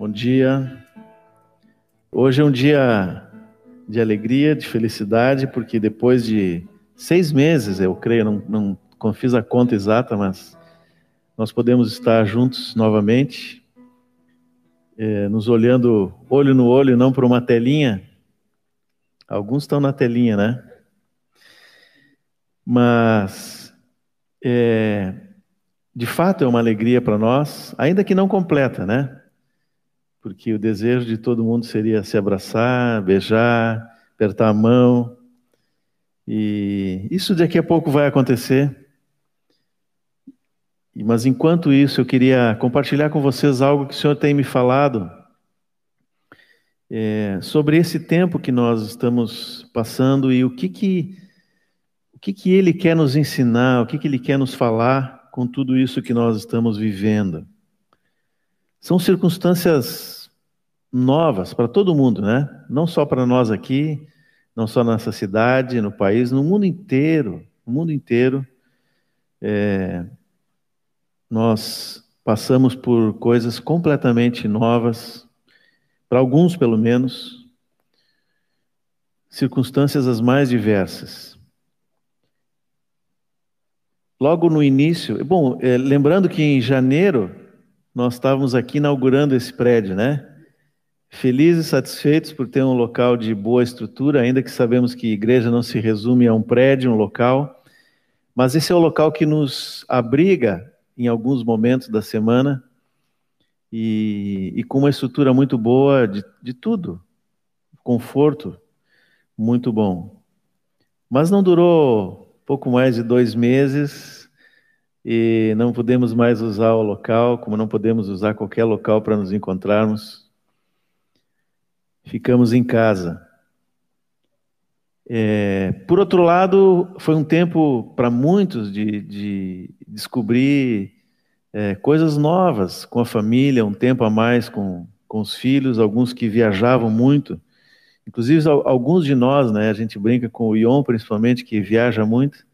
Bom dia. Hoje é um dia de alegria, de felicidade, porque depois de seis meses, eu creio, não, não, não fiz a conta exata, mas nós podemos estar juntos novamente, é, nos olhando olho no olho, não para uma telinha. Alguns estão na telinha, né? Mas, é, de fato, é uma alegria para nós, ainda que não completa, né? Porque o desejo de todo mundo seria se abraçar, beijar, apertar a mão. E isso daqui a pouco vai acontecer. Mas enquanto isso, eu queria compartilhar com vocês algo que o Senhor tem me falado é, sobre esse tempo que nós estamos passando e o que que o que que Ele quer nos ensinar, o que que Ele quer nos falar com tudo isso que nós estamos vivendo. São circunstâncias novas para todo mundo, né? Não só para nós aqui, não só nessa cidade, no país, no mundo inteiro, no mundo inteiro, é, nós passamos por coisas completamente novas, para alguns pelo menos, circunstâncias as mais diversas. Logo no início, bom, é, lembrando que em janeiro nós estávamos aqui inaugurando esse prédio, né? Felizes e satisfeitos por ter um local de boa estrutura, ainda que sabemos que igreja não se resume a um prédio, um local, mas esse é o local que nos abriga em alguns momentos da semana e, e com uma estrutura muito boa de, de tudo, conforto muito bom. Mas não durou pouco mais de dois meses e não podemos mais usar o local, como não podemos usar qualquer local para nos encontrarmos. Ficamos em casa. É, por outro lado, foi um tempo para muitos de, de descobrir é, coisas novas com a família, um tempo a mais com, com os filhos, alguns que viajavam muito. Inclusive, alguns de nós, né, a gente brinca com o Ion, principalmente, que viaja muito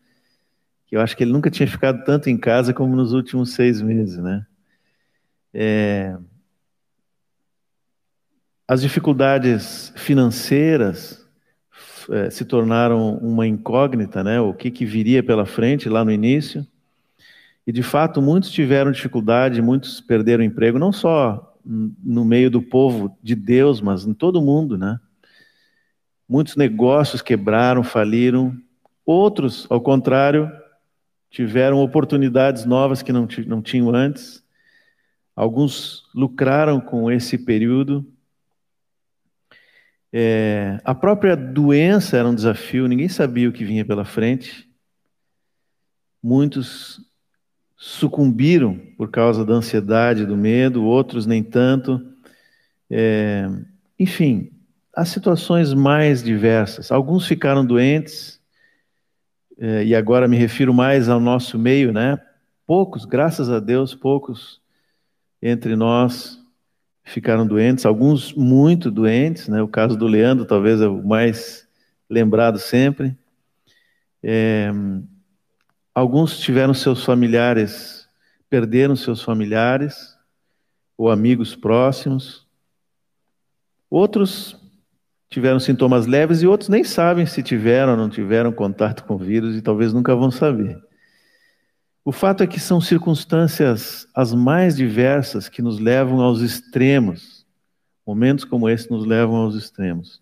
que eu acho que ele nunca tinha ficado tanto em casa como nos últimos seis meses, né? É... As dificuldades financeiras é, se tornaram uma incógnita, né? O que, que viria pela frente lá no início. E de fato, muitos tiveram dificuldade, muitos perderam emprego, não só no meio do povo de Deus, mas em todo mundo, né? Muitos negócios quebraram, faliram. Outros, ao contrário, tiveram oportunidades novas que não, não tinham antes. Alguns lucraram com esse período. É, a própria doença era um desafio, ninguém sabia o que vinha pela frente. Muitos sucumbiram por causa da ansiedade, do medo, outros nem tanto. É, enfim, as situações mais diversas. Alguns ficaram doentes, é, e agora me refiro mais ao nosso meio, né? Poucos, graças a Deus, poucos entre nós ficaram doentes, alguns muito doentes, né? O caso do Leandro talvez é o mais lembrado sempre. É, alguns tiveram seus familiares, perderam seus familiares ou amigos próximos. Outros tiveram sintomas leves e outros nem sabem se tiveram ou não tiveram contato com o vírus e talvez nunca vão saber. O fato é que são circunstâncias as mais diversas que nos levam aos extremos. Momentos como esse nos levam aos extremos.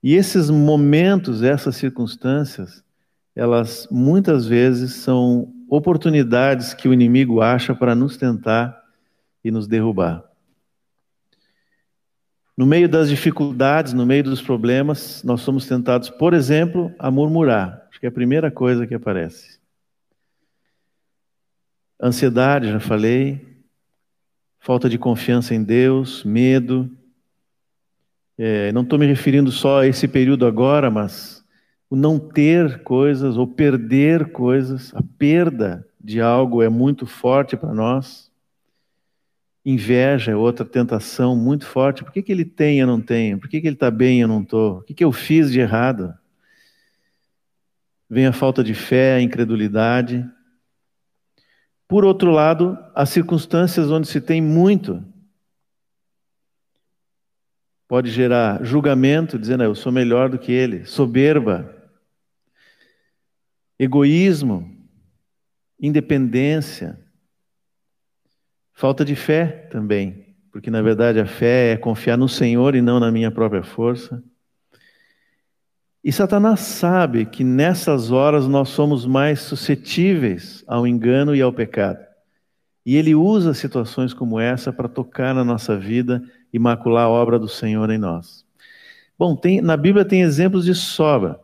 E esses momentos, essas circunstâncias, elas muitas vezes são oportunidades que o inimigo acha para nos tentar e nos derrubar. No meio das dificuldades, no meio dos problemas, nós somos tentados, por exemplo, a murmurar. Acho que é a primeira coisa que aparece. Ansiedade, já falei. Falta de confiança em Deus, medo. É, não estou me referindo só a esse período agora, mas o não ter coisas ou perder coisas, a perda de algo é muito forte para nós. Inveja é outra tentação muito forte. Por que, que ele tem e eu não tenho? Por que, que ele está bem e eu não estou? O que, que eu fiz de errado? Vem a falta de fé, a incredulidade. Por outro lado, as circunstâncias onde se tem muito, pode gerar julgamento, dizendo, ah, eu sou melhor do que ele, soberba, egoísmo, independência, falta de fé também, porque na verdade a fé é confiar no Senhor e não na minha própria força. E Satanás sabe que nessas horas nós somos mais suscetíveis ao engano e ao pecado. E ele usa situações como essa para tocar na nossa vida e macular a obra do Senhor em nós. Bom, tem, na Bíblia tem exemplos de sobra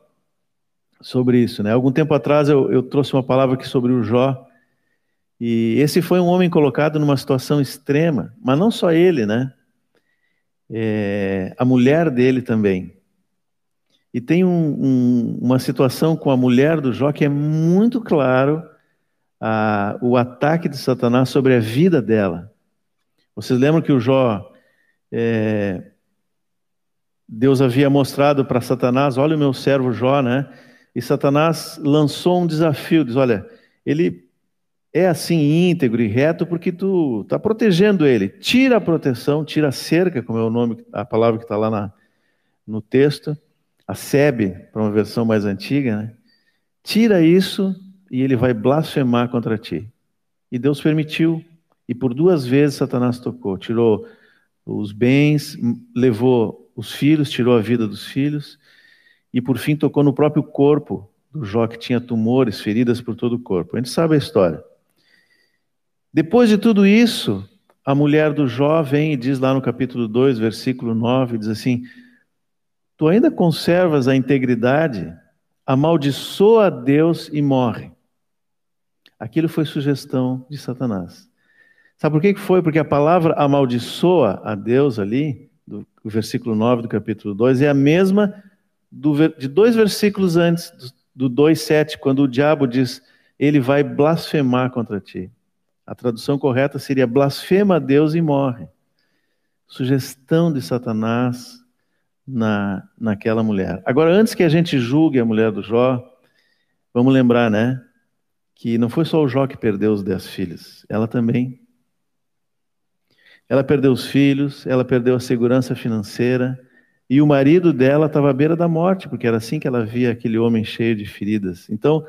sobre isso. Né? Algum tempo atrás eu, eu trouxe uma palavra aqui sobre o Jó, e esse foi um homem colocado numa situação extrema, mas não só ele, né? É, a mulher dele também. E tem um, um, uma situação com a mulher do Jó que é muito claro a, o ataque de Satanás sobre a vida dela. Vocês lembram que o Jó, é, Deus havia mostrado para Satanás: olha o meu servo Jó, né? E Satanás lançou um desafio: diz, olha, ele é assim íntegro e reto porque tu está protegendo ele. Tira a proteção, tira a cerca, como é o nome, a palavra que está lá na, no texto, a sebe, para uma versão mais antiga, né? Tira isso e ele vai blasfemar contra ti. E Deus permitiu, e por duas vezes Satanás tocou, tirou os bens, levou os filhos, tirou a vida dos filhos, e por fim tocou no próprio corpo do Jó, que tinha tumores, feridas por todo o corpo. A gente sabe a história. Depois de tudo isso, a mulher do Jó vem e diz lá no capítulo 2, versículo 9, diz assim: Tu ainda conservas a integridade, amaldiçoa a Deus e morre. Aquilo foi sugestão de Satanás. Sabe por que foi? Porque a palavra amaldiçoa a Deus ali, do versículo 9 do capítulo 2, é a mesma do, de dois versículos antes, do 2,7, quando o diabo diz: Ele vai blasfemar contra ti. A tradução correta seria: blasfema a Deus e morre. Sugestão de Satanás na, naquela mulher. Agora, antes que a gente julgue a mulher do Jó, vamos lembrar, né? Que não foi só o Jó que perdeu os dez filhos, ela também. Ela perdeu os filhos, ela perdeu a segurança financeira, e o marido dela estava à beira da morte, porque era assim que ela via aquele homem cheio de feridas. Então,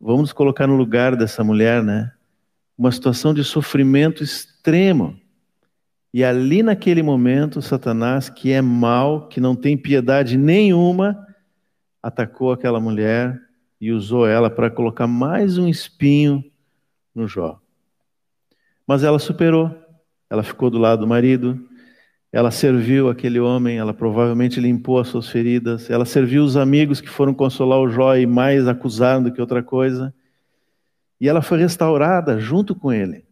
vamos colocar no lugar dessa mulher, né? uma situação de sofrimento extremo. E ali naquele momento, Satanás, que é mau, que não tem piedade nenhuma, atacou aquela mulher e usou ela para colocar mais um espinho no Jó. Mas ela superou, ela ficou do lado do marido, ela serviu aquele homem, ela provavelmente limpou as suas feridas, ela serviu os amigos que foram consolar o Jó e mais acusaram do que outra coisa. E ela foi restaurada junto com ele.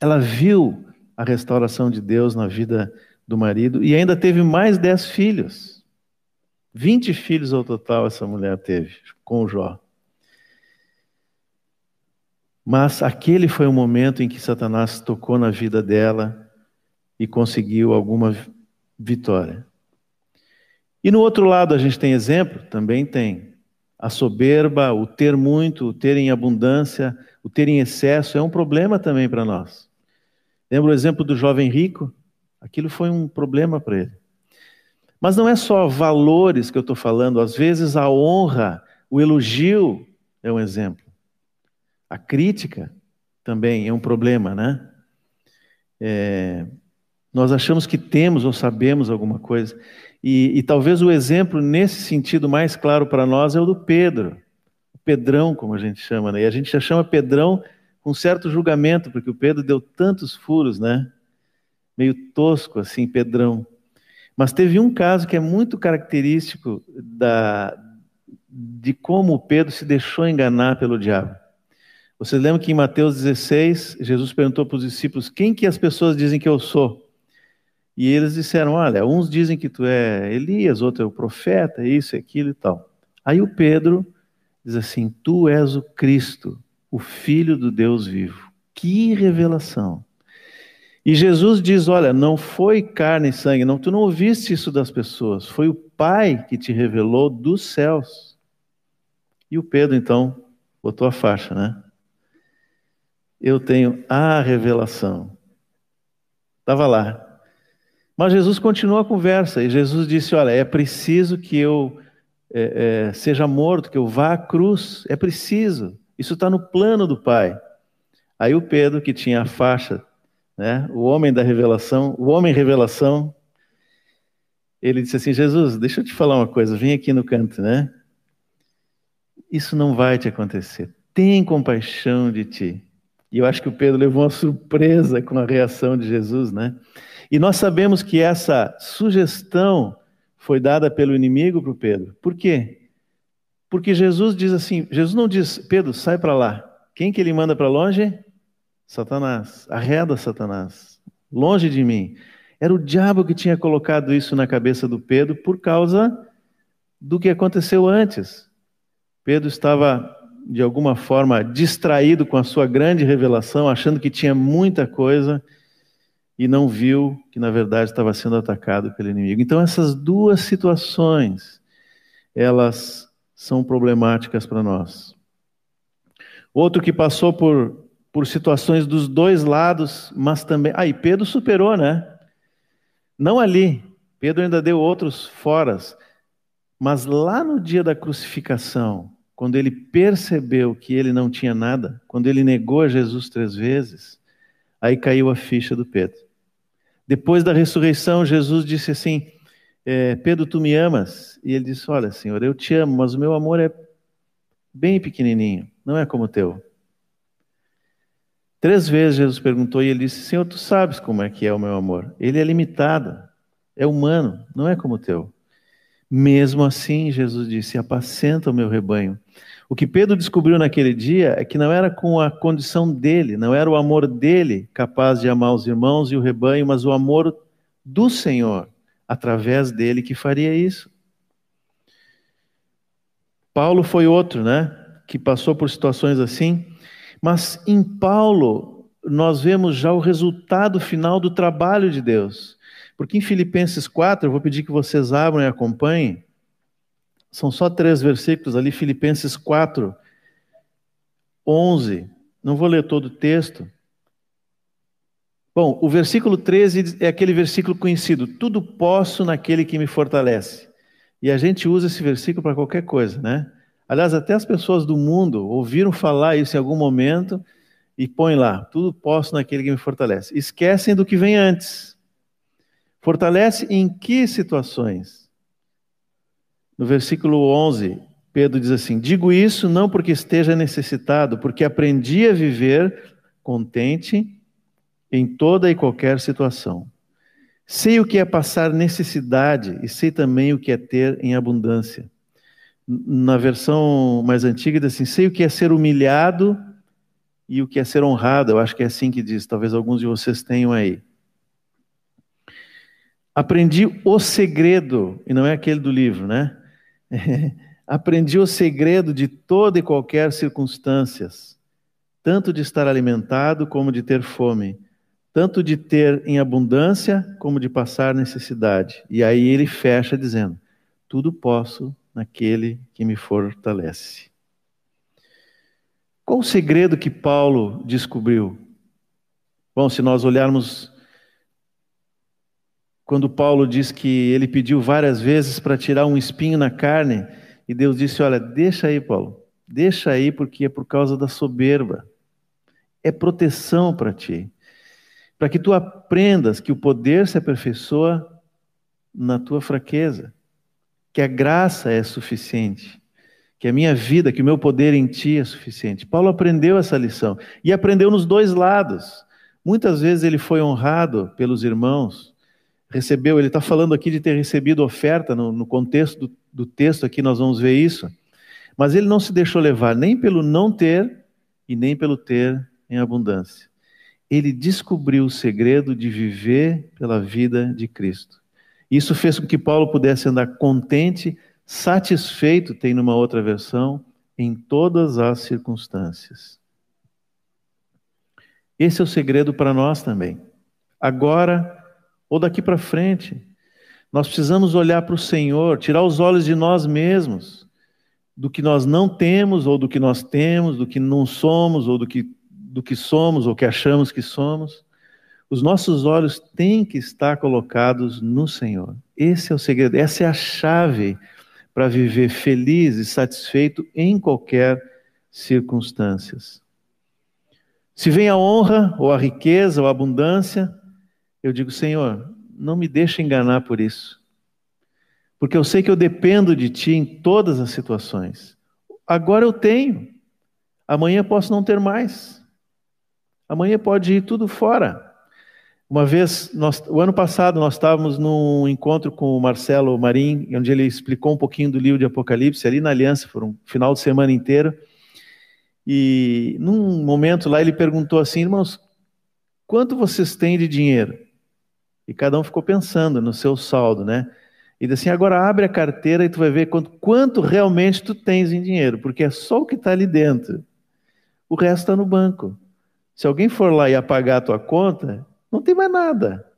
Ela viu a restauração de Deus na vida do marido e ainda teve mais dez filhos. Vinte filhos ao total essa mulher teve com o Jó. Mas aquele foi o momento em que Satanás tocou na vida dela e conseguiu alguma vitória. E no outro lado a gente tem exemplo? Também tem. A soberba, o ter muito, o ter em abundância, o ter em excesso é um problema também para nós. Lembra o exemplo do jovem rico? Aquilo foi um problema para ele. Mas não é só valores que eu estou falando, às vezes a honra, o elogio é um exemplo. A crítica também é um problema, né? É, nós achamos que temos ou sabemos alguma coisa. E, e talvez o exemplo nesse sentido mais claro para nós é o do Pedro, o Pedrão, como a gente chama, né? E a gente já chama Pedrão com certo julgamento, porque o Pedro deu tantos furos, né? Meio tosco assim, Pedrão. Mas teve um caso que é muito característico da, de como o Pedro se deixou enganar pelo diabo. Vocês lembram que em Mateus 16, Jesus perguntou para os discípulos: Quem que as pessoas dizem que eu sou? E eles disseram: Olha, uns dizem que tu é Elias, outro é o profeta, isso, aquilo e tal. Aí o Pedro diz assim: Tu és o Cristo, o Filho do Deus vivo. Que revelação! E Jesus diz: Olha, não foi carne e sangue, não, tu não ouviste isso das pessoas, foi o Pai que te revelou dos céus. E o Pedro então botou a faixa, né? Eu tenho a revelação. Estava lá, Mas Jesus continuou a conversa e Jesus disse: Olha, é preciso que eu é, é, seja morto, que eu vá à cruz, é preciso, isso está no plano do Pai. Aí o Pedro, que tinha a faixa, né, o homem da revelação, o homem revelação, ele disse assim: Jesus, deixa eu te falar uma coisa, vem aqui no canto, né? Isso não vai te acontecer. Tem compaixão de ti. E eu acho que o Pedro levou uma surpresa com a reação de Jesus, né? E nós sabemos que essa sugestão foi dada pelo inimigo para o Pedro. Por quê? Porque Jesus diz assim: Jesus não diz, Pedro, sai para lá. Quem que ele manda para longe? Satanás. Arreda Satanás. Longe de mim. Era o diabo que tinha colocado isso na cabeça do Pedro por causa do que aconteceu antes. Pedro estava, de alguma forma, distraído com a sua grande revelação, achando que tinha muita coisa e não viu que, na verdade, estava sendo atacado pelo inimigo. Então, essas duas situações, elas são problemáticas para nós. Outro que passou por, por situações dos dois lados, mas também. Ah, e Pedro superou, né? Não ali, Pedro ainda deu outros foras, mas lá no dia da crucificação, quando ele percebeu que ele não tinha nada, quando ele negou a Jesus três vezes, aí caiu a ficha do Pedro. Depois da ressurreição, Jesus disse assim: é, Pedro, tu me amas? E ele disse: Olha, Senhor, eu te amo, mas o meu amor é bem pequenininho, não é como o teu. Três vezes Jesus perguntou e ele disse: Senhor, tu sabes como é que é o meu amor. Ele é limitado, é humano, não é como o teu. Mesmo assim, Jesus disse: Apacenta o meu rebanho. O que Pedro descobriu naquele dia é que não era com a condição dele, não era o amor dele capaz de amar os irmãos e o rebanho, mas o amor do Senhor, através dele, que faria isso. Paulo foi outro, né? Que passou por situações assim. Mas em Paulo, nós vemos já o resultado final do trabalho de Deus. Porque em Filipenses 4, eu vou pedir que vocês abram e acompanhem. São só três versículos ali, Filipenses 4, 11. Não vou ler todo o texto. Bom, o versículo 13 é aquele versículo conhecido: Tudo posso naquele que me fortalece. E a gente usa esse versículo para qualquer coisa, né? Aliás, até as pessoas do mundo ouviram falar isso em algum momento e põem lá: tudo posso naquele que me fortalece. Esquecem do que vem antes. Fortalece em que situações? No versículo 11, Pedro diz assim: Digo isso não porque esteja necessitado, porque aprendi a viver contente em toda e qualquer situação. Sei o que é passar necessidade e sei também o que é ter em abundância na versão mais antiga, diz assim: sei o que é ser humilhado e o que é ser honrado. Eu acho que é assim que diz, talvez alguns de vocês tenham aí. Aprendi o segredo, e não é aquele do livro, né? Aprendi o segredo de toda e qualquer circunstâncias, tanto de estar alimentado como de ter fome, tanto de ter em abundância como de passar necessidade. E aí ele fecha dizendo: Tudo posso naquele que me fortalece. Qual o segredo que Paulo descobriu? Bom, se nós olharmos quando Paulo diz que ele pediu várias vezes para tirar um espinho na carne, e Deus disse: Olha, deixa aí, Paulo, deixa aí, porque é por causa da soberba. É proteção para ti, para que tu aprendas que o poder se aperfeiçoa na tua fraqueza que a graça é suficiente, que a minha vida, que o meu poder em ti é suficiente. Paulo aprendeu essa lição e aprendeu nos dois lados. Muitas vezes ele foi honrado pelos irmãos, recebeu, ele está falando aqui de ter recebido oferta, no, no contexto do, do texto aqui nós vamos ver isso, mas ele não se deixou levar nem pelo não ter e nem pelo ter em abundância. Ele descobriu o segredo de viver pela vida de Cristo. Isso fez com que Paulo pudesse andar contente, satisfeito, tem numa outra versão, em todas as circunstâncias. Esse é o segredo para nós também. Agora ou daqui para frente, nós precisamos olhar para o Senhor, tirar os olhos de nós mesmos, do que nós não temos ou do que nós temos, do que não somos ou do que, do que somos ou que achamos que somos Os nossos olhos têm que estar colocados no Senhor. Esse é o segredo, essa é a chave para viver feliz e satisfeito em qualquer circunstâncias. Se vem a honra, ou a riqueza, ou a abundância, eu digo, Senhor, não me deixe enganar por isso. Porque eu sei que eu dependo de Ti em todas as situações. Agora eu tenho, amanhã posso não ter mais. Amanhã pode ir tudo fora. Uma vez, nós, o ano passado, nós estávamos num encontro com o Marcelo Marim, onde ele explicou um pouquinho do livro de Apocalipse, ali na Aliança, por um final de semana inteiro. E num momento lá ele perguntou assim, irmãos, quanto vocês têm de dinheiro? E cada um ficou pensando no seu saldo, né? E disse assim, agora abre a carteira e tu vai ver quanto, quanto realmente tu tens em dinheiro, porque é só o que está ali dentro. O resto está no banco. Se alguém for lá e apagar a tua conta, não tem mais nada.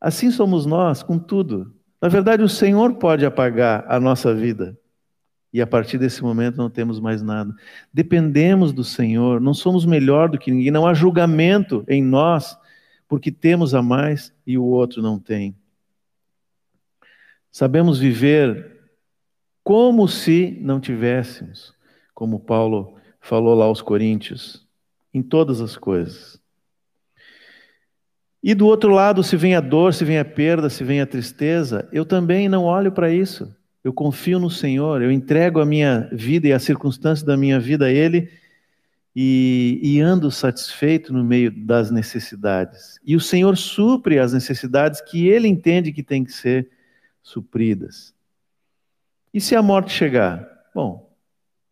Assim somos nós com tudo. Na verdade, o Senhor pode apagar a nossa vida. E a partir desse momento não temos mais nada. Dependemos do Senhor, não somos melhor do que ninguém, não há julgamento em nós, porque temos a mais e o outro não tem. Sabemos viver como se não tivéssemos, como Paulo falou lá aos Coríntios, em todas as coisas. E do outro lado, se vem a dor, se vem a perda, se vem a tristeza, eu também não olho para isso. Eu confio no Senhor, eu entrego a minha vida e as circunstâncias da minha vida a Ele e, e ando satisfeito no meio das necessidades. E o Senhor supre as necessidades que Ele entende que tem que ser supridas. E se a morte chegar? Bom,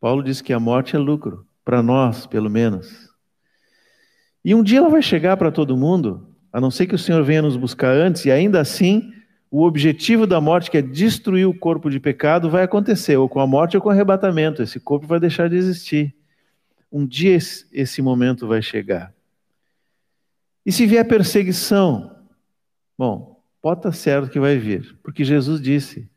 Paulo diz que a morte é lucro, para nós, pelo menos. E um dia ela vai chegar para todo mundo, a não ser que o Senhor venha nos buscar antes, e ainda assim, o objetivo da morte, que é destruir o corpo de pecado, vai acontecer, ou com a morte ou com o arrebatamento. Esse corpo vai deixar de existir. Um dia esse momento vai chegar. E se vier perseguição? Bom, pode estar certo que vai vir, porque Jesus disse.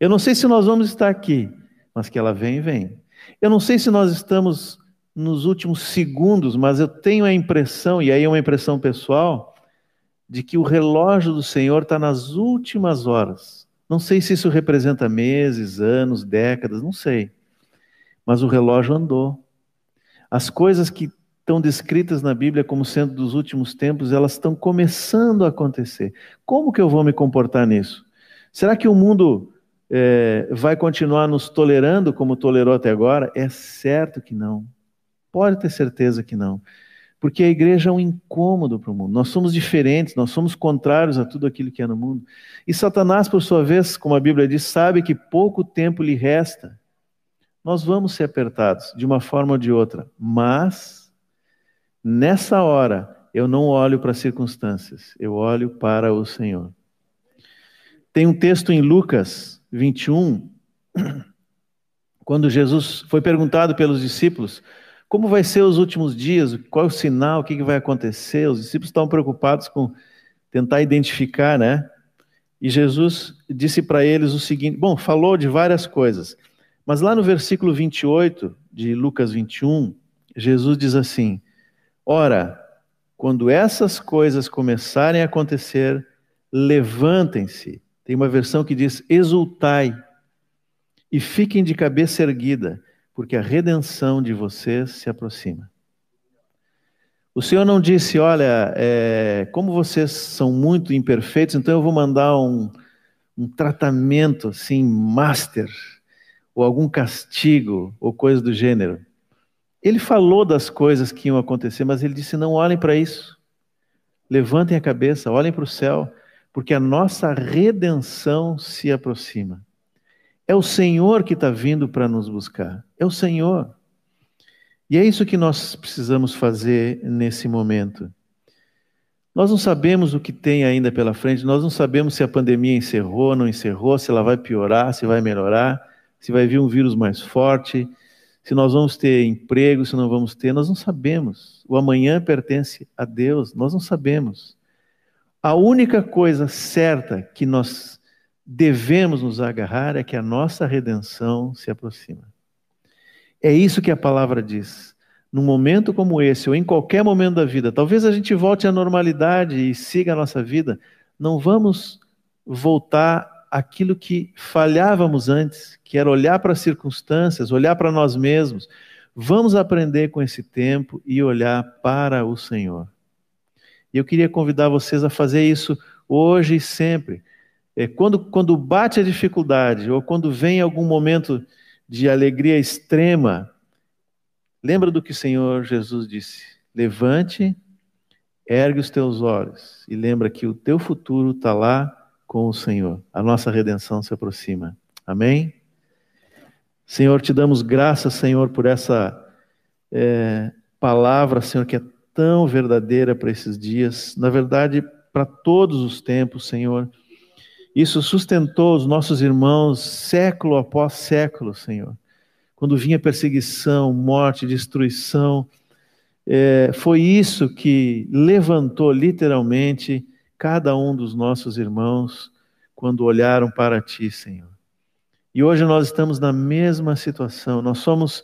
Eu não sei se nós vamos estar aqui, mas que ela vem, vem. Eu não sei se nós estamos nos últimos segundos, mas eu tenho a impressão, e aí é uma impressão pessoal, de que o relógio do Senhor está nas últimas horas. Não sei se isso representa meses, anos, décadas, não sei. Mas o relógio andou. As coisas que estão descritas na Bíblia como sendo dos últimos tempos, elas estão começando a acontecer. Como que eu vou me comportar nisso? Será que o mundo é, vai continuar nos tolerando como tolerou até agora? É certo que não. Pode ter certeza que não. Porque a igreja é um incômodo para o mundo. Nós somos diferentes, nós somos contrários a tudo aquilo que é no mundo. E Satanás, por sua vez, como a Bíblia diz, sabe que pouco tempo lhe resta. Nós vamos ser apertados, de uma forma ou de outra. Mas, nessa hora, eu não olho para as circunstâncias, eu olho para o Senhor. Tem um texto em Lucas 21, quando Jesus foi perguntado pelos discípulos como vai ser os últimos dias? Qual é o sinal? O que vai acontecer? Os discípulos estão preocupados com tentar identificar, né? E Jesus disse para eles o seguinte: bom, falou de várias coisas, mas lá no versículo 28 de Lucas 21, Jesus diz assim: Ora, quando essas coisas começarem a acontecer, levantem-se. Tem uma versão que diz: exultai e fiquem de cabeça erguida porque a redenção de vocês se aproxima. O Senhor não disse, olha, é, como vocês são muito imperfeitos, então eu vou mandar um, um tratamento assim, master, ou algum castigo, ou coisa do gênero. Ele falou das coisas que iam acontecer, mas ele disse: não olhem para isso. Levantem a cabeça, olhem para o céu, porque a nossa redenção se aproxima. É o Senhor que está vindo para nos buscar. É o Senhor. E é isso que nós precisamos fazer nesse momento. Nós não sabemos o que tem ainda pela frente, nós não sabemos se a pandemia encerrou, não encerrou, se ela vai piorar, se vai melhorar, se vai vir um vírus mais forte, se nós vamos ter emprego, se não vamos ter, nós não sabemos. O amanhã pertence a Deus, nós não sabemos. A única coisa certa que nós devemos nos agarrar é que a nossa redenção se aproxima. É isso que a palavra diz. num momento como esse, ou em qualquer momento da vida, talvez a gente volte à normalidade e siga a nossa vida, não vamos voltar àquilo que falhávamos antes, que era olhar para as circunstâncias, olhar para nós mesmos. Vamos aprender com esse tempo e olhar para o Senhor. E eu queria convidar vocês a fazer isso hoje e sempre. É, quando, quando bate a dificuldade, ou quando vem algum momento de alegria extrema, lembra do que o Senhor Jesus disse: levante, ergue os teus olhos e lembra que o teu futuro está lá com o Senhor. A nossa redenção se aproxima. Amém? Senhor, te damos graças, Senhor, por essa é, palavra, Senhor, que é tão verdadeira para esses dias. Na verdade, para todos os tempos, Senhor. Isso sustentou os nossos irmãos século após século, Senhor. Quando vinha perseguição, morte, destruição, é, foi isso que levantou literalmente cada um dos nossos irmãos quando olharam para ti, Senhor. E hoje nós estamos na mesma situação, nós somos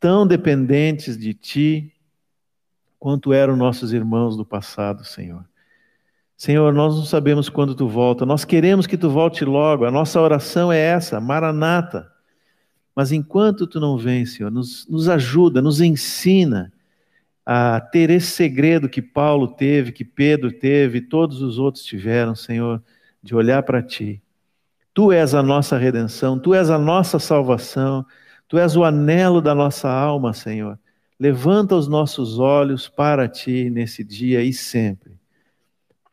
tão dependentes de ti quanto eram nossos irmãos do passado, Senhor. Senhor, nós não sabemos quando tu volta, nós queremos que tu volte logo, a nossa oração é essa, Maranata. Mas enquanto tu não vem, Senhor, nos, nos ajuda, nos ensina a ter esse segredo que Paulo teve, que Pedro teve, todos os outros tiveram, Senhor, de olhar para ti. Tu és a nossa redenção, tu és a nossa salvação, tu és o anelo da nossa alma, Senhor. Levanta os nossos olhos para ti nesse dia e sempre